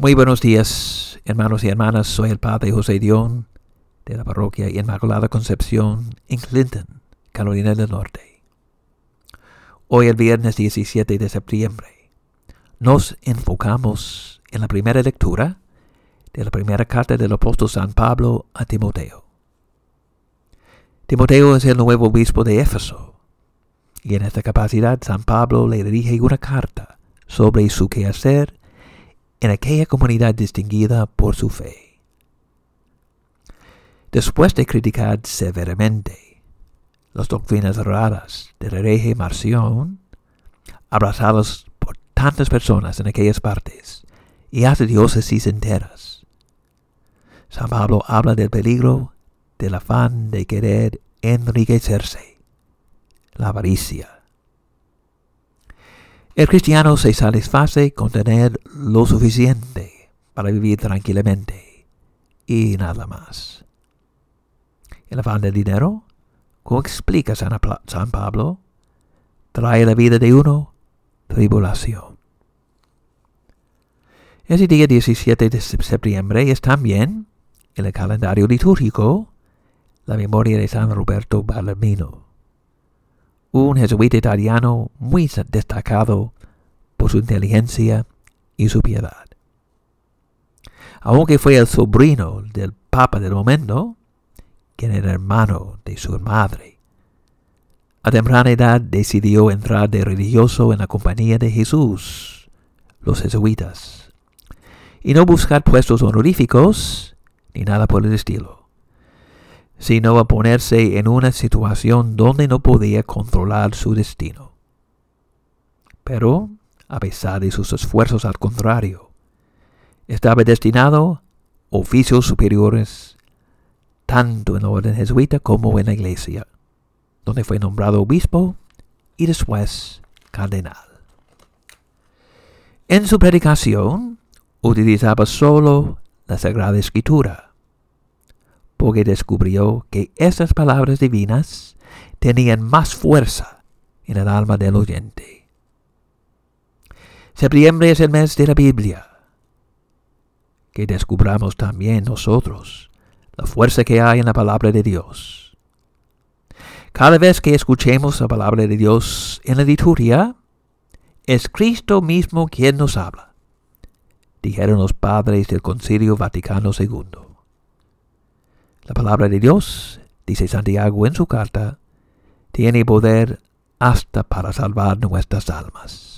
Muy buenos días, hermanos y hermanas. Soy el Padre José Dion de la Parroquia Inmaculada Concepción en Clinton, Carolina del Norte. Hoy, el viernes 17 de septiembre, nos enfocamos en la primera lectura de la primera carta del apóstol San Pablo a Timoteo. Timoteo es el nuevo obispo de Éfeso, y en esta capacidad San Pablo le dirige una carta sobre su quehacer en aquella comunidad distinguida por su fe. Después de criticar severamente las doctrinas raras del hereje Marción, abrazadas por tantas personas en aquellas partes y hasta diócesis enteras, San Pablo habla del peligro del afán de querer enriquecerse, la avaricia el cristiano se satisface con tener lo suficiente para vivir tranquilamente y nada más. El afán del dinero, como explica San, Pablo, trae la vida de uno tribulación. Ese día 17 de septiembre es también, en el calendario litúrgico, la memoria de San Roberto Ballermino un jesuita italiano muy destacado por su inteligencia y su piedad. Aunque fue el sobrino del Papa del momento, quien era hermano de su madre, a temprana edad decidió entrar de religioso en la compañía de Jesús, los jesuitas, y no buscar puestos honoríficos ni nada por el estilo sino a ponerse en una situación donde no podía controlar su destino. Pero, a pesar de sus esfuerzos al contrario, estaba destinado a oficios superiores tanto en la orden jesuita como en la iglesia, donde fue nombrado obispo y después cardenal. En su predicación utilizaba solo la Sagrada Escritura, porque descubrió que esas palabras divinas tenían más fuerza en el alma del oyente. Septiembre es el mes de la Biblia. Que descubramos también nosotros la fuerza que hay en la palabra de Dios. Cada vez que escuchemos la palabra de Dios en la liturgia, es Cristo mismo quien nos habla, dijeron los padres del Concilio Vaticano II. La palabra de Dios, dice Santiago en su carta, tiene poder hasta para salvar nuestras almas.